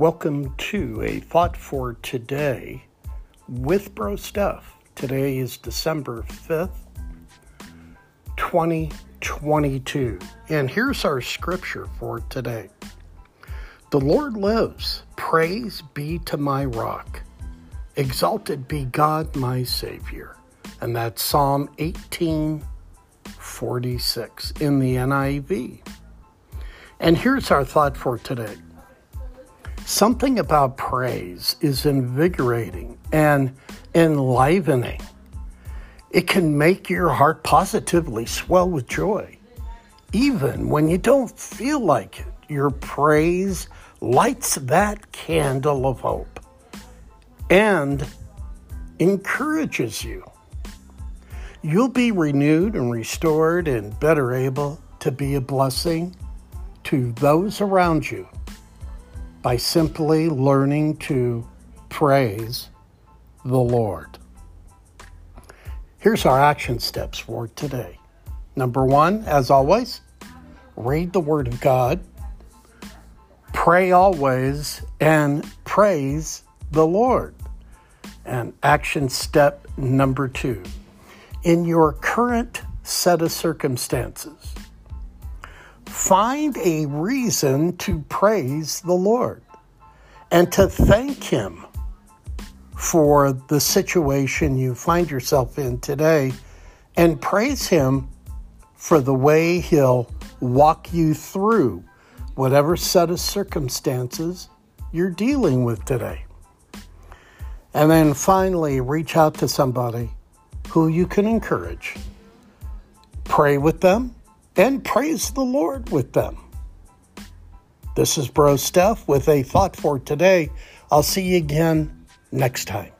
Welcome to a thought for today with Bro Steph. Today is December 5th, 2022. And here's our scripture for today The Lord lives. Praise be to my rock. Exalted be God, my Savior. And that's Psalm 1846 in the NIV. And here's our thought for today Something about praise is invigorating and enlivening. It can make your heart positively swell with joy. Even when you don't feel like it, your praise lights that candle of hope and encourages you. You'll be renewed and restored and better able to be a blessing to those around you by simply learning to praise the Lord. Here's our action steps for today. Number one, as always, read the Word of God, pray always, and praise the Lord. And action step number two, in your current set of circumstances, Find a reason to praise the Lord and to thank Him for the situation you find yourself in today and praise Him for the way He'll walk you through whatever set of circumstances you're dealing with today. And then finally, reach out to somebody who you can encourage. Pray with them and praise the Lord with them. This is Bro Steph with a thought for today. I'll see you again next time.